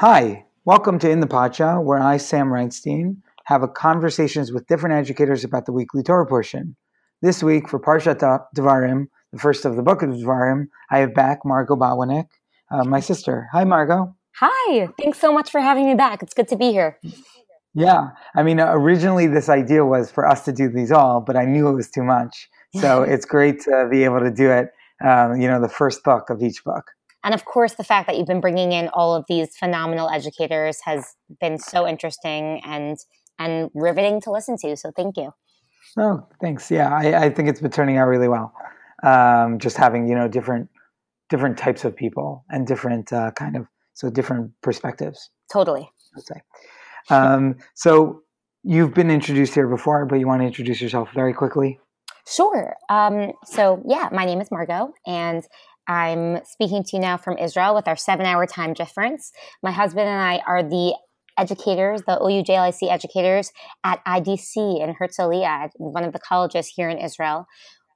Hi, welcome to In the Parsha, where I, Sam Reinstein, have a conversations with different educators about the weekly Torah portion. This week, for Parshat Devarim, the first of the book of Devarim, I have back Margot Bawanik, uh, my sister. Hi, Margot. Hi, thanks so much for having me back. It's good to be here. Yeah, I mean, originally this idea was for us to do these all, but I knew it was too much. So it's great to be able to do it, um, you know, the first book of each book. And of course, the fact that you've been bringing in all of these phenomenal educators has been so interesting and and riveting to listen to. So thank you. Oh, thanks. Yeah, I, I think it's been turning out really well. Um, just having you know different different types of people and different uh, kind of so different perspectives. Totally. I'd say. Um, so you've been introduced here before, but you want to introduce yourself very quickly. Sure. Um, so yeah, my name is Margot, and I'm speaking to you now from Israel with our seven hour time difference. My husband and I are the educators, the OUJLIC educators at IDC in Herzliya, one of the colleges here in Israel.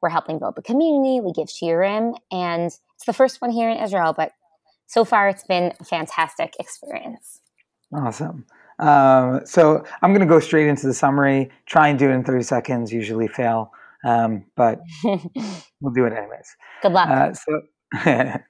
We're helping build the community. We give shiurim, and it's the first one here in Israel, but so far it's been a fantastic experience. Awesome. Um, so I'm going to go straight into the summary. Try and do it in 30 seconds. Usually fail, um, but we'll do it anyways. Good luck. Uh, so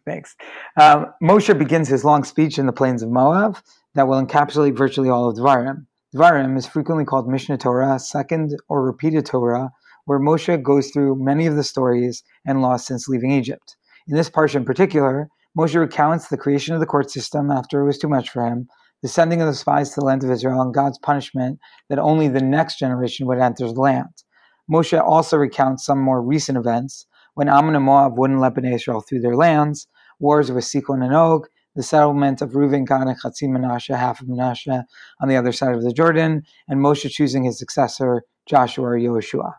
Thanks. Um, Moshe begins his long speech in the plains of Moab that will encapsulate virtually all of Devarim. Devarim is frequently called Mishnah Torah, second or repeated Torah, where Moshe goes through many of the stories and laws since leaving Egypt. In this parsha in particular, Moshe recounts the creation of the court system after it was too much for him, the sending of the spies to the land of Israel, and God's punishment that only the next generation would enter the land. Moshe also recounts some more recent events, when Ammon and Moab wouldn't let Bnei Israel through their lands, wars with Sichon and Og, the settlement of Reuven, Gad, and Chatzi Menashe, half of Menashe, on the other side of the Jordan, and Moshe choosing his successor, Joshua or Yehoshua.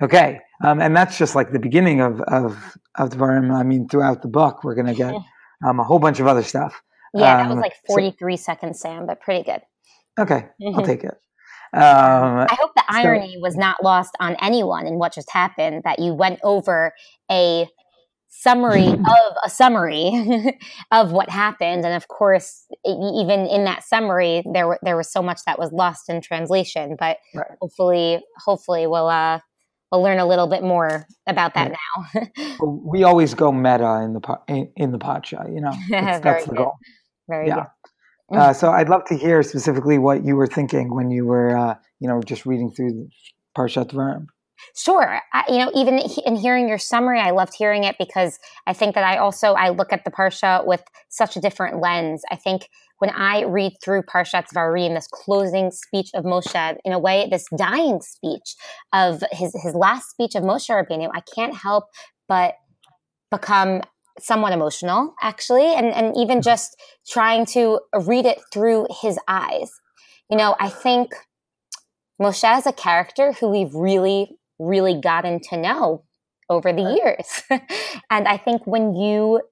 Okay, um, and that's just like the beginning of of of Devarim. I mean, throughout the book, we're going to get um, a whole bunch of other stuff. Yeah, that was um, like 43 so, seconds, Sam, but pretty good. Okay, I'll take it. Um, I hope irony so, was not lost on anyone in what just happened. That you went over a summary of a summary of what happened, and of course, even in that summary, there there was so much that was lost in translation. But right. hopefully, hopefully, we'll uh, we'll learn a little bit more about that now. we always go meta in the in, in the parsha, you know. That's, that's the goal. Very yeah. good. Uh, so I'd love to hear specifically what you were thinking when you were, uh, you know, just reading through Parshat Devarim. Sure. I, you know, even in hearing your summary, I loved hearing it because I think that I also I look at the parsha with such a different lens. I think when I read through Parshat Devarim, this closing speech of Moshe, in a way, this dying speech of his his last speech of Moshe Rabbeinu, I can't help but become somewhat emotional actually and, and even just trying to read it through his eyes. You know i think moshe is a character who we've really really gotten to know over the years. And i think when you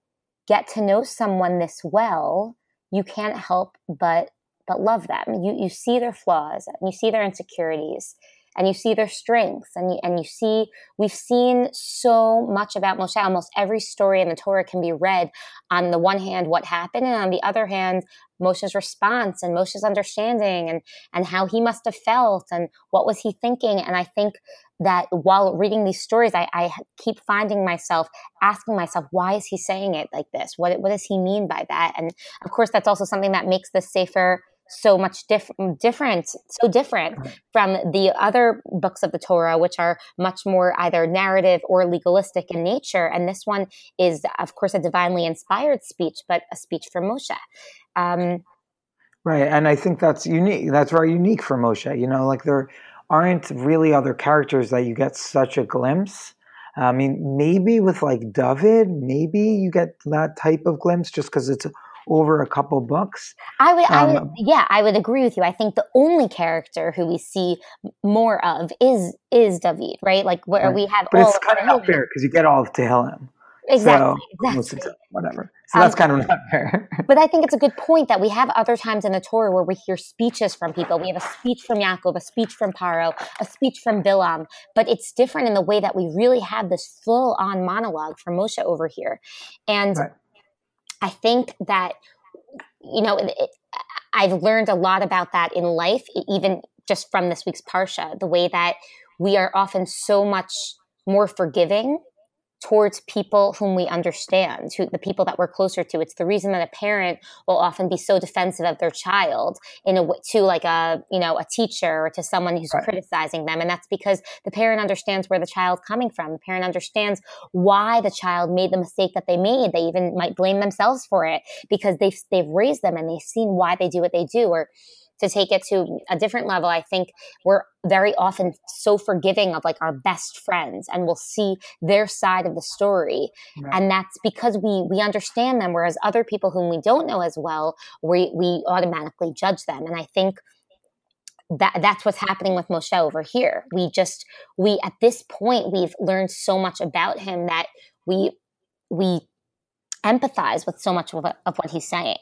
get to know someone this well you can't help but but love them. You you see their flaws and you see their insecurities and you see their strengths and you, and you see we've seen so much about Moshe. Almost every story in the Torah can be read on the one hand what happened and on the other hand Moshe's response and Moshe's understanding and and how he must have felt and what was he thinking. And I think that while reading these stories I, I keep finding myself asking myself why is he saying it like this? What, what does he mean by that? And of course that's also something that makes the sefer so much diff- different, so different from the other books of the Torah, which are much more either narrative or legalistic in nature. And this one is, of course, a divinely inspired speech, but a speech from Moshe. Um, right. And I think that's unique. That's very unique for Moshe. You know, like there aren't really other characters that you get such a glimpse. I mean, maybe with like David, maybe you get that type of glimpse just because it's over a couple books. I would, um, I would, yeah, I would agree with you. I think the only character who we see more of is is David, right? Like where right. we have, but it's kind of not fair because you get all of Tehillim. Exactly. So, exactly. Whatever. So that's um, kind of not fair. but I think it's a good point that we have other times in the Torah where we hear speeches from people. We have a speech from Yaakov, a speech from Paro, a speech from Bilam. But it's different in the way that we really have this full on monologue from Moshe over here. And right. I think that you know, it, I've learned a lot about that in life, even just from this week's Parsha, the way that we are often so much more forgiving towards people whom we understand, to the people that we're closer to. It's the reason that a parent will often be so defensive of their child in a to like a you know a teacher or to someone who's right. criticizing them, and that's because the parent understands where the child's coming from. The parent understands why the child made the mistake that they made. They even might blame themselves for it because they've they've raised them and they've seen why they do what they do or to take it to a different level, I think we're very often so forgiving of like our best friends and we'll see their side of the story. Right. And that's because we we understand them, whereas other people whom we don't know as well, we we automatically judge them. And I think that that's what's happening with Moshe over here. We just we at this point we've learned so much about him that we we empathize with so much of, of what he's saying.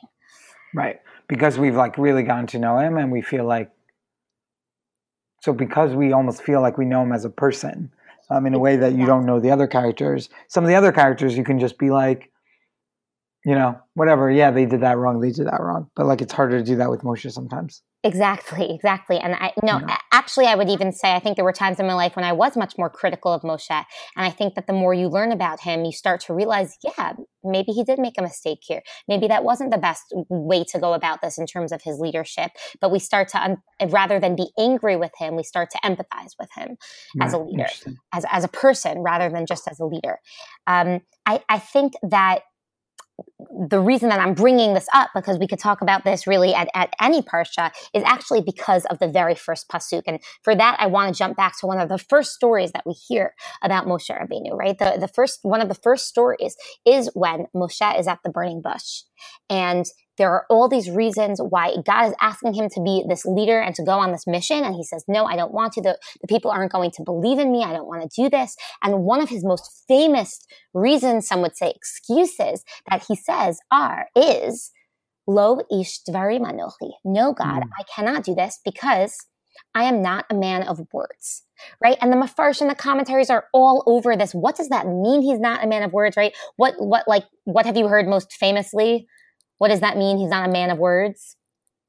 Right because we've like really gotten to know him and we feel like so because we almost feel like we know him as a person um, in a way that you don't know the other characters some of the other characters you can just be like you know whatever yeah they did that wrong they did that wrong but like it's harder to do that with moshe sometimes Exactly, exactly. And I no, yeah. Actually I would even say I think there were times in my life when I was much more critical of Moshe. And I think that the more you learn about him, you start to realize, yeah, maybe he did make a mistake here. Maybe that wasn't the best way to go about this in terms of his leadership. But we start to un- rather than be angry with him, we start to empathize with him as a leader, as as a person rather than just as a leader. Um, I, I think that the reason that I'm bringing this up, because we could talk about this really at, at any parsha, is actually because of the very first pasuk. And for that, I want to jump back to one of the first stories that we hear about Moshe Rabbeinu. Right, the the first one of the first stories is when Moshe is at the burning bush, and there are all these reasons why God is asking him to be this leader and to go on this mission. And he says, no, I don't want to. The, the people aren't going to believe in me. I don't want to do this. And one of his most famous reasons, some would say excuses that he says are, is, Lo ish dvarim anochi. No, God, mm. I cannot do this because I am not a man of words, right? And the mafarsh and the commentaries are all over this. What does that mean? He's not a man of words, right? What, what, like, what have you heard most famously? What does that mean? He's not a man of words?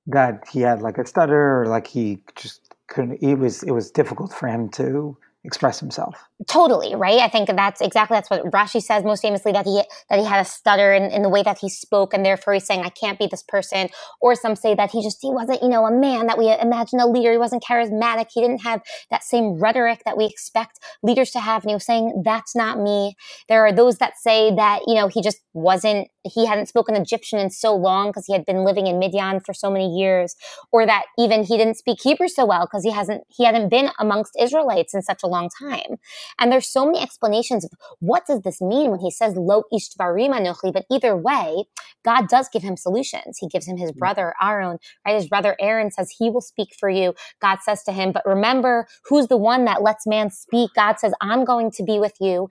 That he had like a stutter or like he just couldn't, it was, it was difficult for him to express himself. Totally, right? I think that's exactly that's what Rashi says most famously that he that he had a stutter in, in the way that he spoke, and therefore he's saying, I can't be this person. Or some say that he just he wasn't, you know, a man that we imagine a leader. He wasn't charismatic. He didn't have that same rhetoric that we expect leaders to have. And he was saying, That's not me. There are those that say that, you know, he just wasn't he hadn't spoken Egyptian in so long because he had been living in Midian for so many years, or that even he didn't speak Hebrew so well because he hasn't he hadn't been amongst Israelites in such a long time. And there's so many explanations of what does this mean when he says lo ish anochi. But either way, God does give him solutions. He gives him his mm. brother Aaron, right? His brother Aaron says he will speak for you. God says to him, but remember who's the one that lets man speak. God says, I'm going to be with you.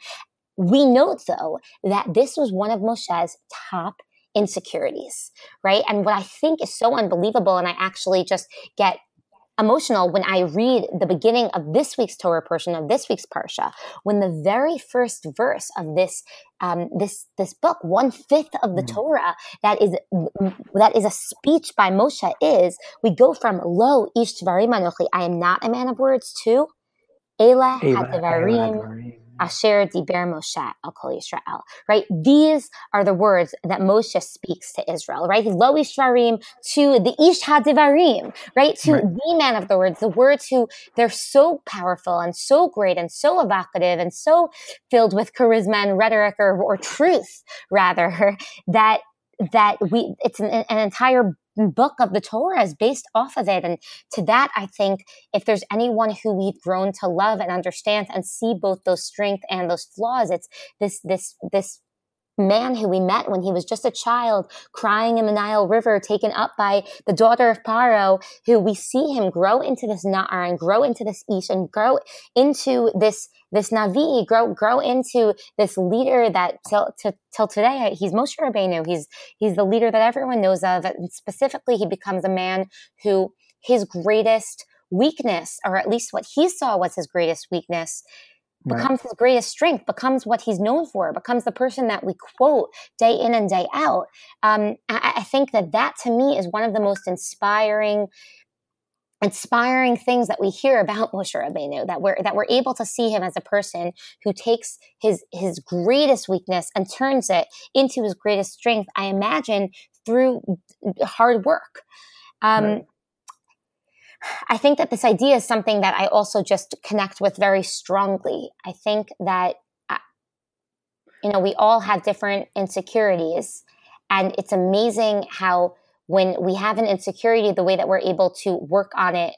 We note though that this was one of Moshe's top insecurities, right? And what I think is so unbelievable, and I actually just get emotional when I read the beginning of this week's Torah portion of this week's parsha, when the very first verse of this um, this this book, one fifth of the mm. Torah that is that is a speech by Moshe is we go from lo ish anochi, I am not a man of words to Ela hadavarim Asher Diber Moshe Al Kol Yisrael, right? These are the words that Moshe speaks to Israel, right? Lo Ishvarim to the Ish HaDivarim, right? To right. the man of the words, the words who they're so powerful and so great and so evocative and so filled with charisma and rhetoric or, or truth, rather, that that we it's an, an entire book of the Torah is based off of it. And to that, I think if there's anyone who we've grown to love and understand and see both those strengths and those flaws, it's this, this, this man who we met when he was just a child crying in the Nile River, taken up by the daughter of Paro, who we see him grow into this Na'ar and grow into this Ish and grow into this this Navi, grow grow into this leader that till, till, till today he's Moshe Rabbeinu. He's he's the leader that everyone knows of. And specifically, he becomes a man who his greatest weakness, or at least what he saw was his greatest weakness, becomes his greatest strength, becomes what he's known for, becomes the person that we quote day in and day out. Um, I, I think that that to me is one of the most inspiring inspiring things that we hear about Moshe Rabbeinu, that we're that we're able to see him as a person who takes his his greatest weakness and turns it into his greatest strength. I imagine through hard work. Um, right. I think that this idea is something that I also just connect with very strongly. I think that uh, you know we all have different insecurities, and it's amazing how when we have an insecurity, the way that we're able to work on it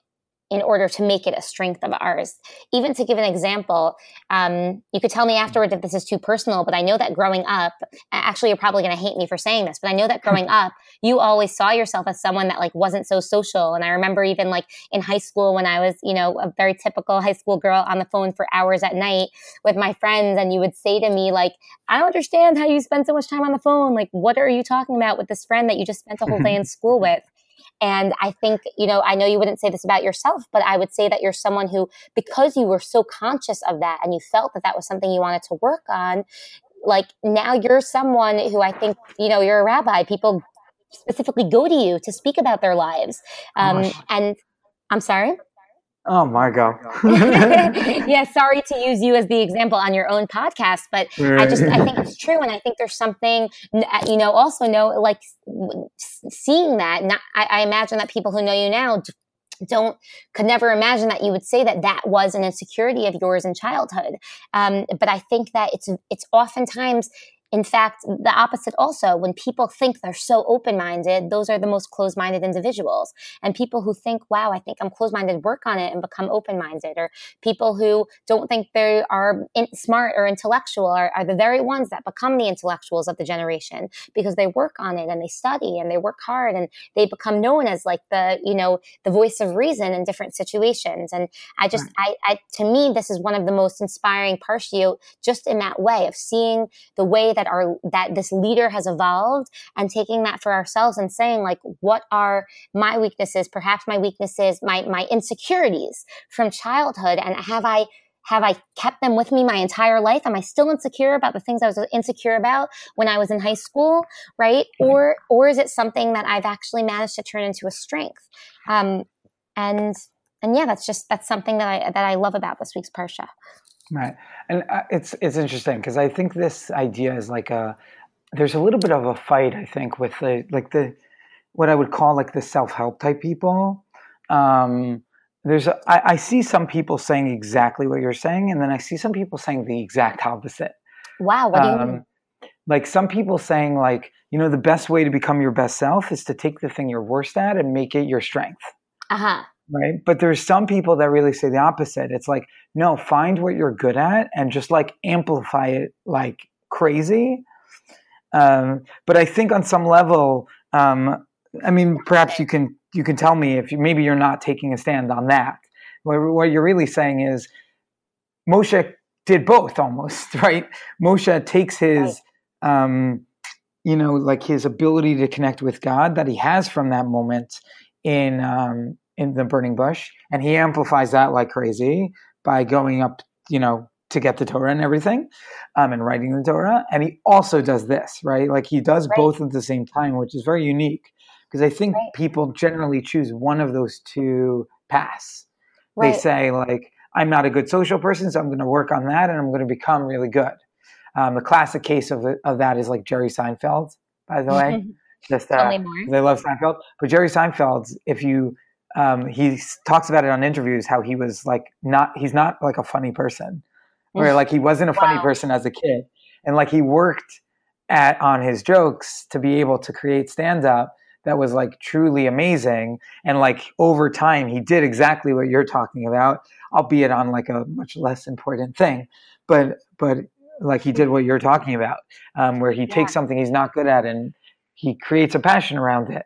in order to make it a strength of ours. Even to give an example, um, you could tell me afterward if this is too personal, but I know that growing up, actually, you're probably going to hate me for saying this, but I know that growing up, you always saw yourself as someone that like wasn't so social. And I remember even like in high school when I was, you know, a very typical high school girl on the phone for hours at night with my friends, and you would say to me like, "I don't understand how you spend so much time on the phone. Like, what are you talking about with this friend that you just spent a whole day in school with?" And I think, you know, I know you wouldn't say this about yourself, but I would say that you're someone who, because you were so conscious of that and you felt that that was something you wanted to work on, like now you're someone who I think, you know, you're a rabbi. People specifically go to you to speak about their lives. Um, and I'm sorry? Oh my God. yeah, sorry to use you as the example on your own podcast, but I just I think it's true, and I think there's something uh, you know also know like seeing that. Not, I, I imagine that people who know you now don't could never imagine that you would say that that was an insecurity of yours in childhood. Um, but I think that it's it's oftentimes in fact, the opposite also, when people think they're so open minded, those are the most closed minded individuals. And people who think, wow, I think I'm closed minded, work on it and become open minded. Or people who don't think they are in, smart or intellectual are, are, the very ones that become the intellectuals of the generation because they work on it and they study and they work hard and they become known as like the, you know, the voice of reason in different situations. And I just, right. I, I, to me, this is one of the most inspiring partial just in that way of seeing the way that our that this leader has evolved and taking that for ourselves and saying like what are my weaknesses perhaps my weaknesses my my insecurities from childhood and have i have I kept them with me my entire life? Am I still insecure about the things I was insecure about when I was in high school, right? Mm-hmm. Or or is it something that I've actually managed to turn into a strength? Um, and and yeah, that's just that's something that I that I love about this week's parsha. Right, and uh, it's it's interesting because I think this idea is like a there's a little bit of a fight I think with the like the what I would call like the self help type people. Um, there's a, I, I see some people saying exactly what you're saying, and then I see some people saying the exact opposite. Wow, what do you um, mean? Like some people saying like you know the best way to become your best self is to take the thing you're worst at and make it your strength. Uh huh right? But there's some people that really say the opposite. It's like no find what you're good at and just like amplify it like crazy. Um, but i think on some level um, i mean perhaps you can you can tell me if you, maybe you're not taking a stand on that. What, what you're really saying is moshe did both almost right? Moshe takes his um, you know like his ability to connect with god that he has from that moment in um, in the burning bush, and he amplifies that like crazy by going up, you know, to get the Torah and everything, um, and writing the Torah. And he also does this, right? Like he does right. both at the same time, which is very unique because I think right. people generally choose one of those two paths. Right. They say like, I'm not a good social person, so I'm going to work on that, and I'm going to become really good. Um, the classic case of of that is like Jerry Seinfeld, by the way. Just uh, they love Seinfeld, but Jerry Seinfeld, if you um, he talks about it on interviews how he was like not he's not like a funny person. Where like he wasn't a funny wow. person as a kid. And like he worked at on his jokes to be able to create stand up that was like truly amazing. And like over time he did exactly what you're talking about albeit on like a much less important thing. But but like he did what you're talking about um, where he yeah. takes something he's not good at and he creates a passion around it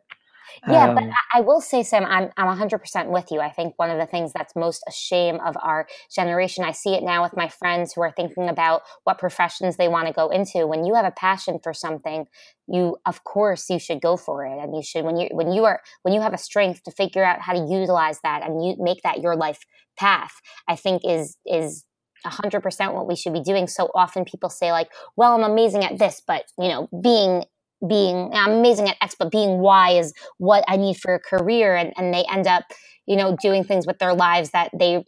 yeah, um, but I will say, Sam, I'm I'm 100% with you. I think one of the things that's most a shame of our generation, I see it now with my friends who are thinking about what professions they want to go into. When you have a passion for something, you of course you should go for it, and you should when you when you are when you have a strength to figure out how to utilize that and you make that your life path. I think is is 100% what we should be doing. So often people say like, well, I'm amazing at this, but you know, being being I'm amazing at X, but being Y is what I need for a career. And, and they end up, you know, doing things with their lives that they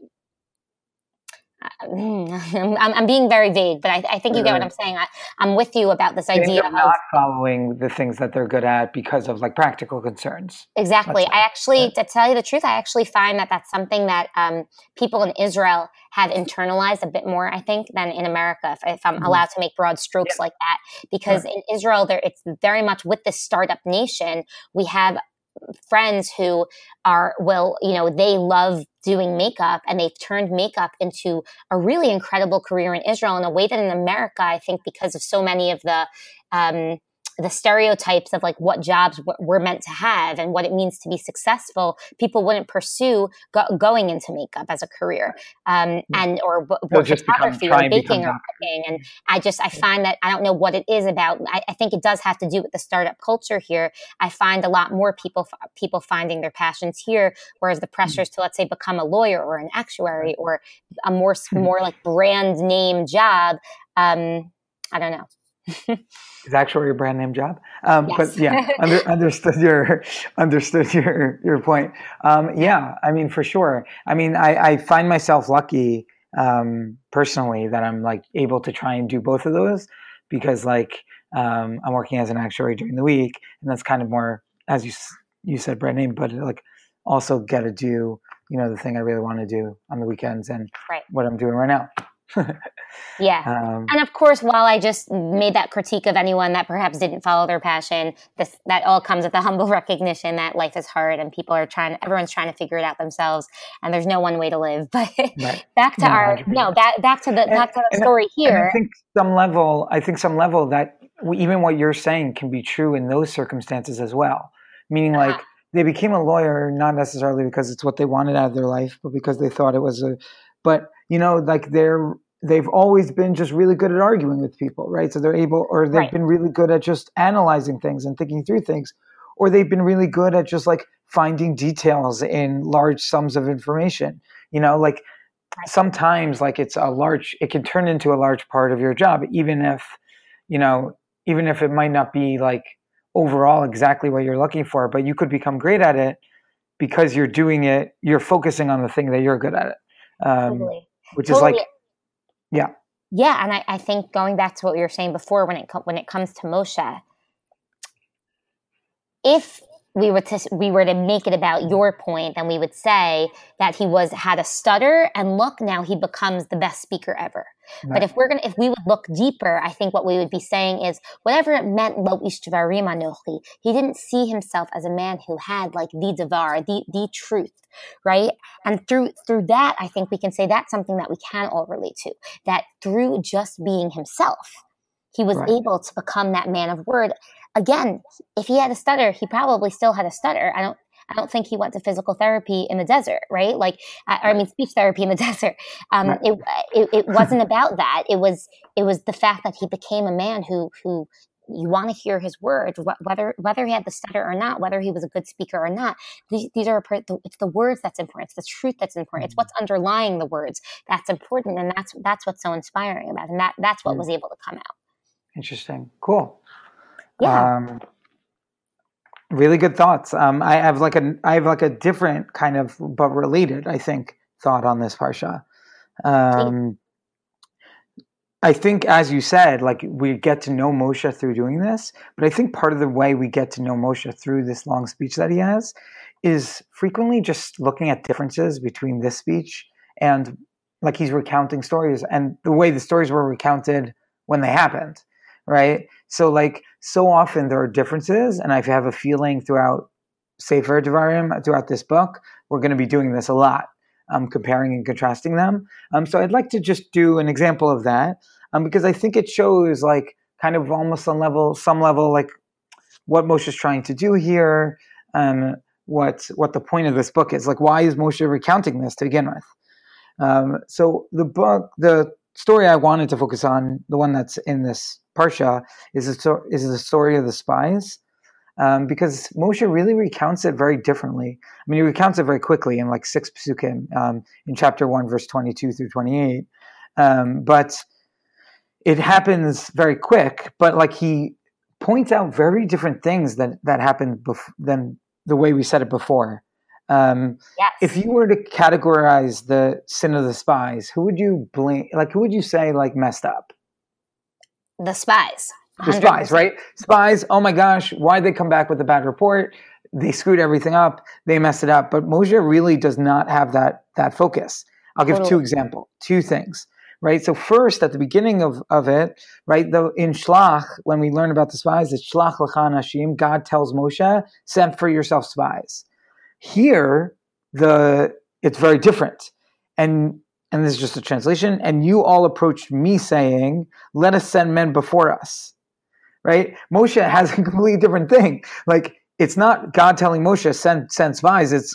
I'm, I'm, being very vague, but I, I think you get what I'm saying. I, am with you about this idea of not following the things that they're good at because of like practical concerns. Exactly. I actually, to tell you the truth, I actually find that that's something that um, people in Israel have internalized a bit more, I think, than in America. If, if I'm mm-hmm. allowed to make broad strokes yeah. like that, because in Israel, there it's very much with this startup nation. We have friends who are will you know they love doing makeup and they've turned makeup into a really incredible career in israel in a way that in america i think because of so many of the um, the stereotypes of like what jobs we're meant to have and what it means to be successful, people wouldn't pursue go- going into makeup as a career, um, and or w- photography become, or baking or cooking. And I just I find that I don't know what it is about. I, I, think it does have to do with the startup culture here. I find a lot more people people finding their passions here, whereas the pressures mm-hmm. to let's say become a lawyer or an actuary or a more mm-hmm. more like brand name job. Um, I don't know is actually your brand name job. Um, yes. But yeah, under, understood your understood your your point. Um, yeah, I mean for sure. I mean, I, I find myself lucky um, personally that I'm like able to try and do both of those because like um, I'm working as an actuary during the week, and that's kind of more as you you said brand name, but like also get to do you know the thing I really want to do on the weekends and right. what I'm doing right now yeah. Um, and of course, while I just made that critique of anyone that perhaps didn't follow their passion, this that all comes with the humble recognition that life is hard and people are trying everyone's trying to figure it out themselves and there's no one way to live. But right. back to no, our 100%. no, back back to the and, back to the story here. I think some level I think some level that even what you're saying can be true in those circumstances as well. Meaning uh-huh. like they became a lawyer not necessarily because it's what they wanted out of their life, but because they thought it was a but you know like they're they've always been just really good at arguing with people right so they're able or they've right. been really good at just analyzing things and thinking through things or they've been really good at just like finding details in large sums of information you know like sometimes like it's a large it can turn into a large part of your job even if you know even if it might not be like overall exactly what you're looking for but you could become great at it because you're doing it you're focusing on the thing that you're good at it um, totally. which totally. is like, yeah, yeah. And I, I think going back to what we were saying before, when it when it comes to Moshe, if we were to we were to make it about your point, then we would say that he was had a stutter, and look, now he becomes the best speaker ever. Right. But if we're gonna, if we would look deeper, I think what we would be saying is whatever it meant, lo ishvarim anochi, he didn't see himself as a man who had like the devar, the the truth, right? And through through that, I think we can say that's something that we can all relate to. That through just being himself, he was right. able to become that man of word again, if he had a stutter, he probably still had a stutter. I don't I don't think he went to physical therapy in the desert, right? Like, I mean, speech therapy in the desert. Um, right. it, it, it wasn't about that. It was it was the fact that he became a man who who you want to hear his words, whether whether he had the stutter or not, whether he was a good speaker or not. These, these are it's the words that's important. It's the truth that's important. It's mm-hmm. what's underlying the words that's important, and that's that's what's so inspiring about it. And that that's what was able to come out. Interesting. Cool. Yeah. Um, really good thoughts. Um, I have like a I have like a different kind of but related, I think, thought on this parsha. Um, I think, as you said, like we get to know Moshe through doing this, but I think part of the way we get to know Moshe through this long speech that he has is frequently just looking at differences between this speech and like he's recounting stories and the way the stories were recounted when they happened right? So like so often there are differences, and I have a feeling throughout Sefer Devarim, throughout this book, we're going to be doing this a lot, um, comparing and contrasting them. Um, so I'd like to just do an example of that, um, because I think it shows like kind of almost on level, some level, like what Moshe is trying to do here, um, what what the point of this book is. Like, why is Moshe recounting this to begin with? Um, so the book, the story I wanted to focus on, the one that's in this parsha, is a, is the story of the spies. Um, because Moshe really recounts it very differently. I mean, he recounts it very quickly in like six psukim um, in chapter one, verse twenty-two through twenty-eight. Um, but it happens very quick. But like he points out very different things that that happened bef- than the way we said it before. Um, yes. If you were to categorize the sin of the spies, who would you blame? Like, who would you say like messed up? The spies. 100%. The spies, right? Spies. Oh my gosh, why did they come back with a bad report? They screwed everything up. They messed it up. But Moshe really does not have that that focus. I'll give totally. two examples, two things right? So first, at the beginning of, of it, right, the, in Shlach, when we learn about the spies, it's Shlach Lachan Hashim, God tells Moshe, send for yourself spies. Here, the it's very different. And and this is just a translation, and you all approached me saying, Let us send men before us. Right? Moshe has a completely different thing. Like it's not God telling Moshe, send send spies, it's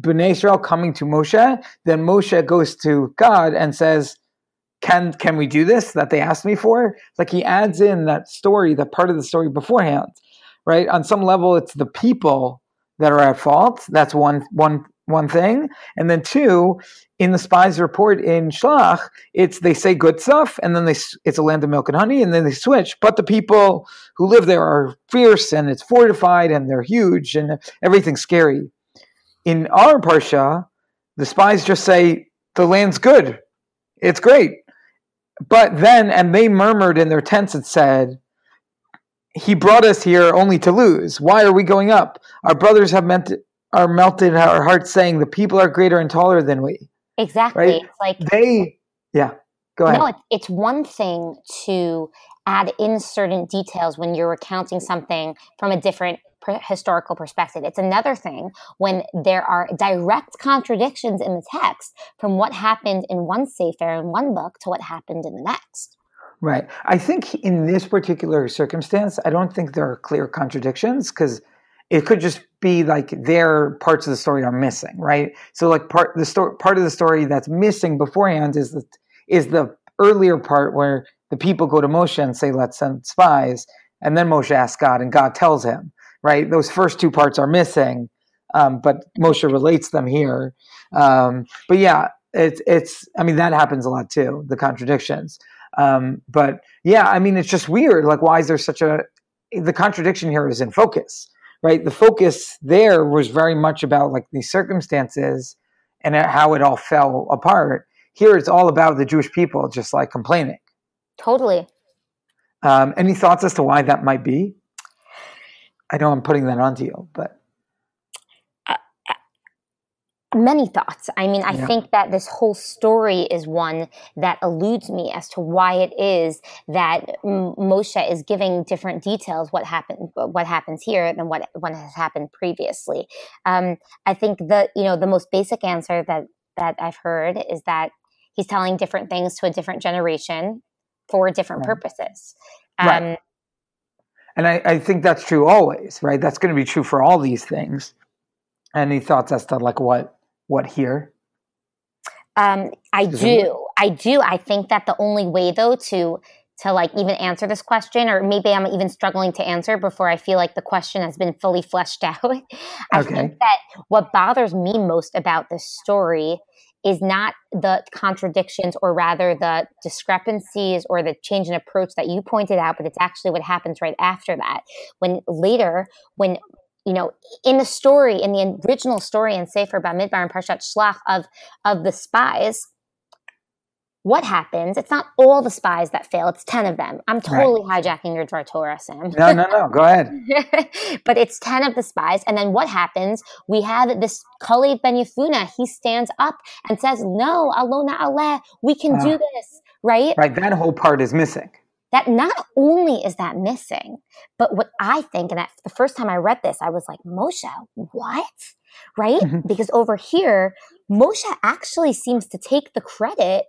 Bnei Israel coming to Moshe, then Moshe goes to God and says, can can we do this that they asked me for like he adds in that story that part of the story beforehand right on some level it's the people that are at fault that's one one one thing. And then two in the spies report in shlach it's they say good stuff and then they it's a land of milk and honey and then they switch. But the people who live there are fierce and it's fortified and they're huge and everything's scary. In our parsha the spies just say the land's good. It's great. But then, and they murmured in their tents and said, He brought us here only to lose. Why are we going up? Our brothers have meant are melted our hearts, saying, The people are greater and taller than we. Exactly. Right? It's like they, yeah. Go ahead. No, it's, it's one thing to add in certain details when you're recounting something from a different historical perspective. It's another thing when there are direct contradictions in the text from what happened in one sefer in one book to what happened in the next. Right. I think in this particular circumstance, I don't think there are clear contradictions because it could just be like their parts of the story are missing, right? So like part the story part of the story that's missing beforehand is the is the earlier part where the people go to Moshe and say, "Let's send spies," and then Moshe asks God, and God tells him right? Those first two parts are missing, um, but Moshe relates them here. Um, but yeah, it's it's. I mean, that happens a lot too. The contradictions. Um, but yeah, I mean, it's just weird. Like, why is there such a the contradiction here is in focus, right? The focus there was very much about like the circumstances and how it all fell apart. Here, it's all about the Jewish people just like complaining. Totally. Um, any thoughts as to why that might be? I know I'm putting that onto you, but uh, uh, many thoughts. I mean, I yeah. think that this whole story is one that eludes me as to why it is that Moshe is giving different details what happened, what happens here than what what has happened previously. Um, I think the you know the most basic answer that that I've heard is that he's telling different things to a different generation for different right. purposes. Um, right. And I, I think that's true always, right? That's going to be true for all these things. Any thoughts as to like what what here? Um, I do. I do. I think that the only way though to to like even answer this question, or maybe I'm even struggling to answer before I feel like the question has been fully fleshed out. I okay. think that what bothers me most about this story is not the contradictions or rather the discrepancies or the change in approach that you pointed out, but it's actually what happens right after that. When later, when you know, in the story, in the original story in Sefer Bamidbar and Parshat Shlach of of the spies, what happens? It's not all the spies that fail; it's ten of them. I'm totally right. hijacking your Dvar Torah, Sam. No, no, no. Go ahead. but it's ten of the spies, and then what happens? We have this Kalev Ben Yefuna. He stands up and says, "No, Alona Ale, we can uh, do this." Right? Right. That whole part is missing. That not only is that missing, but what I think, and that the first time I read this, I was like, Moshe, what? Right? Mm-hmm. Because over here, Moshe actually seems to take the credit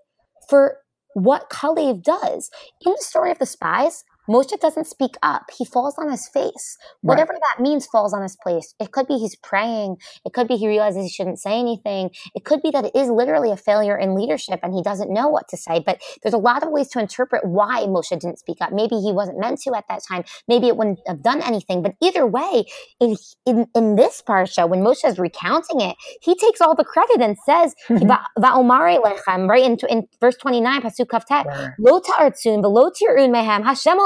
for what Kalev does. In the story of the spies, Moshe doesn't speak up. He falls on his face. Whatever right. that means falls on his place. It could be he's praying. It could be he realizes he shouldn't say anything. It could be that it is literally a failure in leadership and he doesn't know what to say. But there's a lot of ways to interpret why Moshe didn't speak up. Maybe he wasn't meant to at that time. Maybe it wouldn't have done anything. But either way, in, in, in this parsha, when Moshe is recounting it, he takes all the credit and says, mm-hmm. Va'omare lechem, right? In, in verse 29, Pasuk Kaftet, Lo ta'artzun, v'lo tir'un mehem, Hashem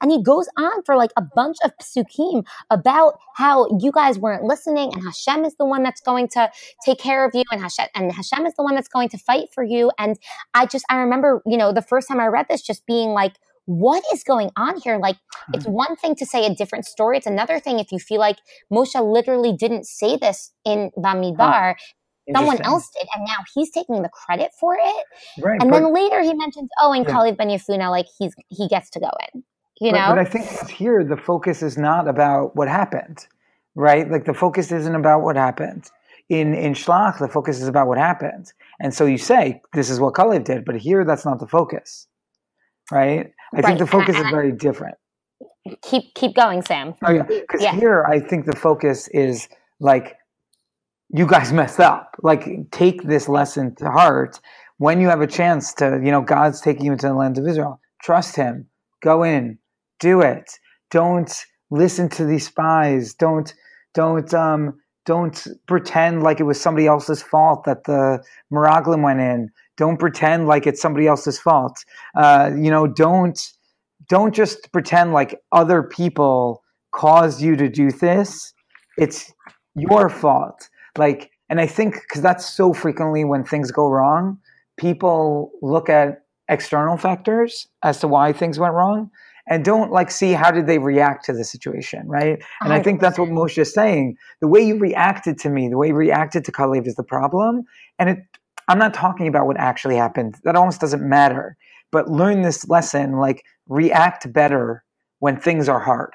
and he goes on for like a bunch of psukim about how you guys weren't listening and Hashem is the one that's going to take care of you and Hashem, and Hashem is the one that's going to fight for you. And I just, I remember, you know, the first time I read this just being like, what is going on here? Like, it's mm-hmm. one thing to say a different story. It's another thing if you feel like Moshe literally didn't say this in Bamidbar someone else did, and now he's taking the credit for it. Right, and then later he mentions, oh, and yeah. Kalev Ben Yefuna, like he's he gets to go in. You know, but I think here the focus is not about what happened, right? Like the focus isn't about what happened. In in Shlach, the focus is about what happened, and so you say this is what Kalev did, but here that's not the focus, right? I right. think the focus is very different. Keep keep going, Sam. Oh yeah, because yeah. here I think the focus is like you guys messed up. Like, take this lesson to heart. When you have a chance to, you know, God's taking you into the land of Israel, trust Him. Go in, do it. Don't listen to these spies. Don't, don't, um, don't pretend like it was somebody else's fault that the Miraglim went in. Don't pretend like it's somebody else's fault. Uh, you know, don't, don't just pretend like other people caused you to do this. It's your fault like and i think because that's so frequently when things go wrong people look at external factors as to why things went wrong and don't like see how did they react to the situation right? And i think that's what moshe is saying. The way you reacted to me the way you reacted to kalev is the problem. And it i'm not talking about what actually happened. That almost doesn't matter. But learn this lesson like react better when things are hard.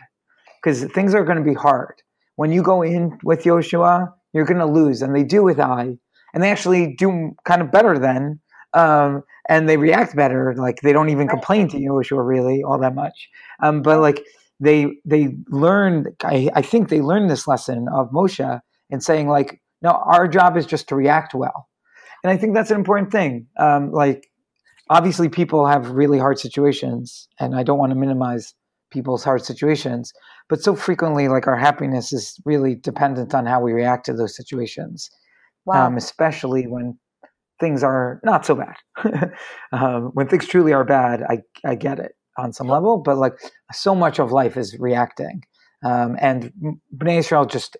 Because things are going to be hard. When you go in with Yoshua, you're going to lose. And they do with I, And they actually do kind of better then. Um, and they react better. Like they don't even complain to you, Yoshua really all that much. Um, but like they they learned, I, I think they learned this lesson of Moshe in saying like, no, our job is just to react well. And I think that's an important thing. Um, like obviously people have really hard situations and I don't want to minimize people's hard situations but so frequently like our happiness is really dependent on how we react to those situations wow. um, especially when things are not so bad um, when things truly are bad I, I get it on some level but like so much of life is reacting um, and Bnei Israel just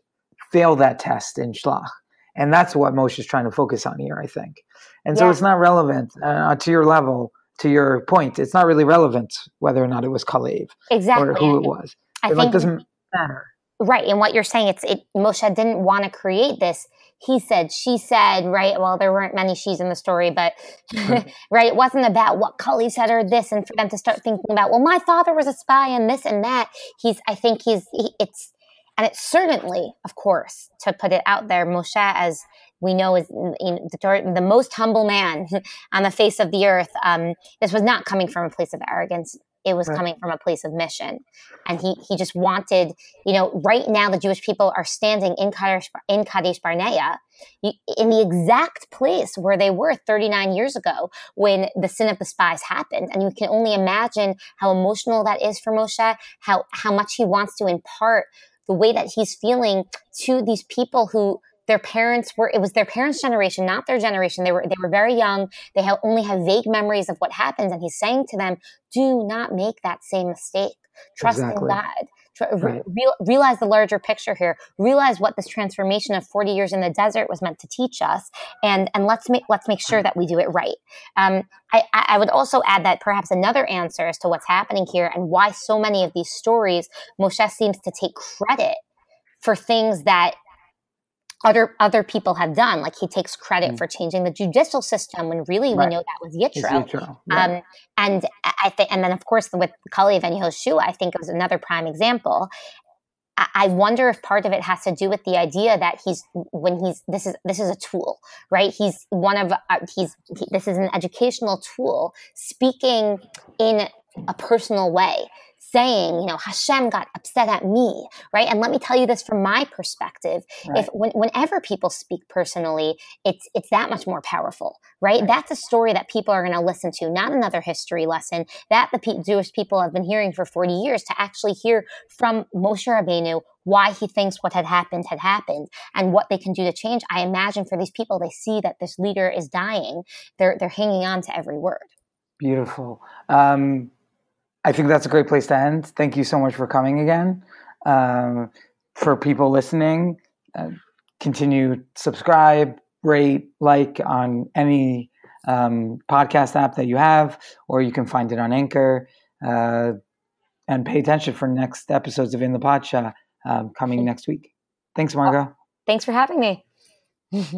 failed that test in Shlach and that's what Moshe is trying to focus on here I think and yeah. so it's not relevant uh, to your level to your point, it's not really relevant whether or not it was Kalev exactly. or who it was. I it think, like doesn't matter. Right, and what you're saying, it's it. Moshe didn't want to create this. He said, she said, right? Well, there weren't many she's in the story, but mm-hmm. right, it wasn't about what Kali said or this, and for them to start thinking about, well, my father was a spy and this and that. He's, I think he's, he, it's, and it's certainly, of course, to put it out there, Moshe as we know is the, the, most humble man on the face of the earth. Um, this was not coming from a place of arrogance. It was right. coming from a place of mission. And he, he just wanted, you know, right now the Jewish people are standing in Kadesh, in Kadesh Barnea, in the exact place where they were 39 years ago when the sin of the spies happened. And you can only imagine how emotional that is for Moshe, how, how much he wants to impart the way that he's feeling to these people who their parents were it was their parents generation not their generation they were they were very young they have only have vague memories of what happened and he's saying to them do not make that same mistake trust exactly. in god Right. Real, realize the larger picture here. Realize what this transformation of 40 years in the desert was meant to teach us, and and let's make let's make sure that we do it right. Um, I, I would also add that perhaps another answer as to what's happening here and why so many of these stories Moshe seems to take credit for things that other other people have done. Like he takes credit mm. for changing the judicial system when really right. we know that was Yitro. Yitro. Um, and I think, and then of course with Kalev and Yehoshua, I think it was another prime example. I wonder if part of it has to do with the idea that he's when he's this is this is a tool, right? He's one of uh, he's he, this is an educational tool, speaking in a personal way saying, you know, Hashem got upset at me, right? And let me tell you this from my perspective. Right. If when, whenever people speak personally, it's it's that much more powerful, right? right. That's a story that people are going to listen to, not another history lesson that the P- Jewish people have been hearing for 40 years to actually hear from Moshe Rabbeinu why he thinks what had happened had happened and what they can do to change. I imagine for these people, they see that this leader is dying. They're they're hanging on to every word. Beautiful. Um, I think that's a great place to end. Thank you so much for coming again. Um, for people listening, uh, continue subscribe, rate, like on any um, podcast app that you have, or you can find it on Anchor. Uh, and pay attention for next episodes of In the Parsha um, coming next week. Thanks, Margot. Thanks for having me.